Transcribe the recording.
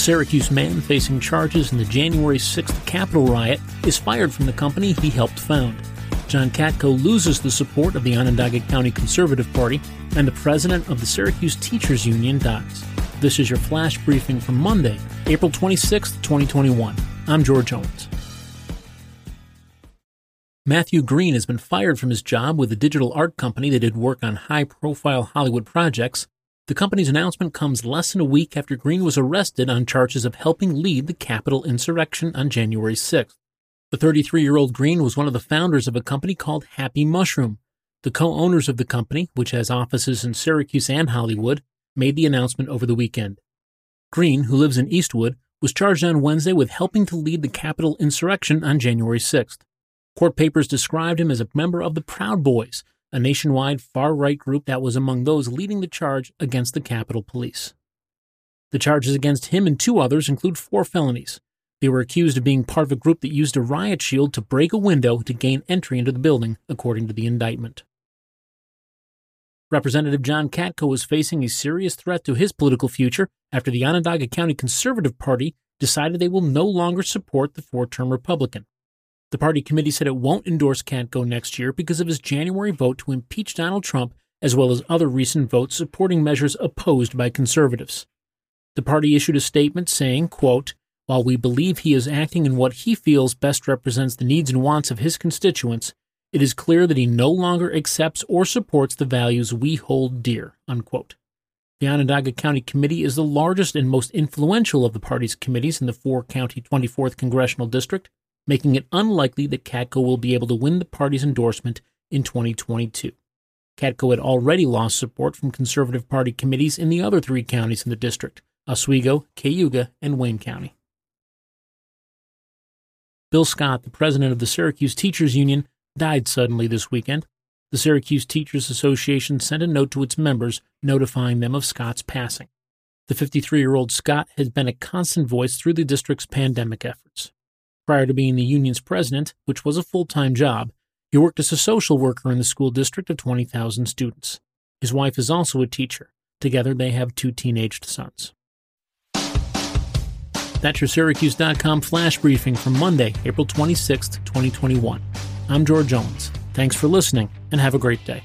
A Syracuse man facing charges in the January 6th Capitol riot is fired from the company he helped found. John Katko loses the support of the Onondaga County Conservative Party, and the president of the Syracuse Teachers Union dies. This is your flash briefing for Monday, April 26, 2021. I'm George Owens. Matthew Green has been fired from his job with a digital art company that did work on high profile Hollywood projects. The company's announcement comes less than a week after Green was arrested on charges of helping lead the Capitol insurrection on January 6th. The 33 year old Green was one of the founders of a company called Happy Mushroom. The co owners of the company, which has offices in Syracuse and Hollywood, made the announcement over the weekend. Green, who lives in Eastwood, was charged on Wednesday with helping to lead the Capitol insurrection on January 6th. Court papers described him as a member of the Proud Boys, a nationwide far right group that was among those leading the charge against the Capitol Police. The charges against him and two others include four felonies. They were accused of being part of a group that used a riot shield to break a window to gain entry into the building, according to the indictment. Representative John Katko was facing a serious threat to his political future after the Onondaga County Conservative Party decided they will no longer support the four term Republican. The party committee said it won't endorse Katko next year because of his January vote to impeach Donald Trump, as well as other recent votes supporting measures opposed by conservatives. The party issued a statement saying, quote, While we believe he is acting in what he feels best represents the needs and wants of his constituents, it is clear that he no longer accepts or supports the values we hold dear. Unquote. The Onondaga County Committee is the largest and most influential of the party's committees in the four county 24th congressional district, making it unlikely that Katko will be able to win the party's endorsement in 2022. Katko had already lost support from conservative party committees in the other three counties in the district Oswego, Cayuga, and Wayne County. Bill Scott, the president of the Syracuse Teachers Union, died suddenly this weekend. The Syracuse Teachers Association sent a note to its members notifying them of Scott's passing. The 53 year old Scott has been a constant voice through the district's pandemic efforts. Prior to being the union's president, which was a full time job, he worked as a social worker in the school district of 20,000 students. His wife is also a teacher. Together, they have two teenaged sons. That's your Syracuse.com flash briefing for Monday, April 26, 2021. I'm George Jones. Thanks for listening and have a great day.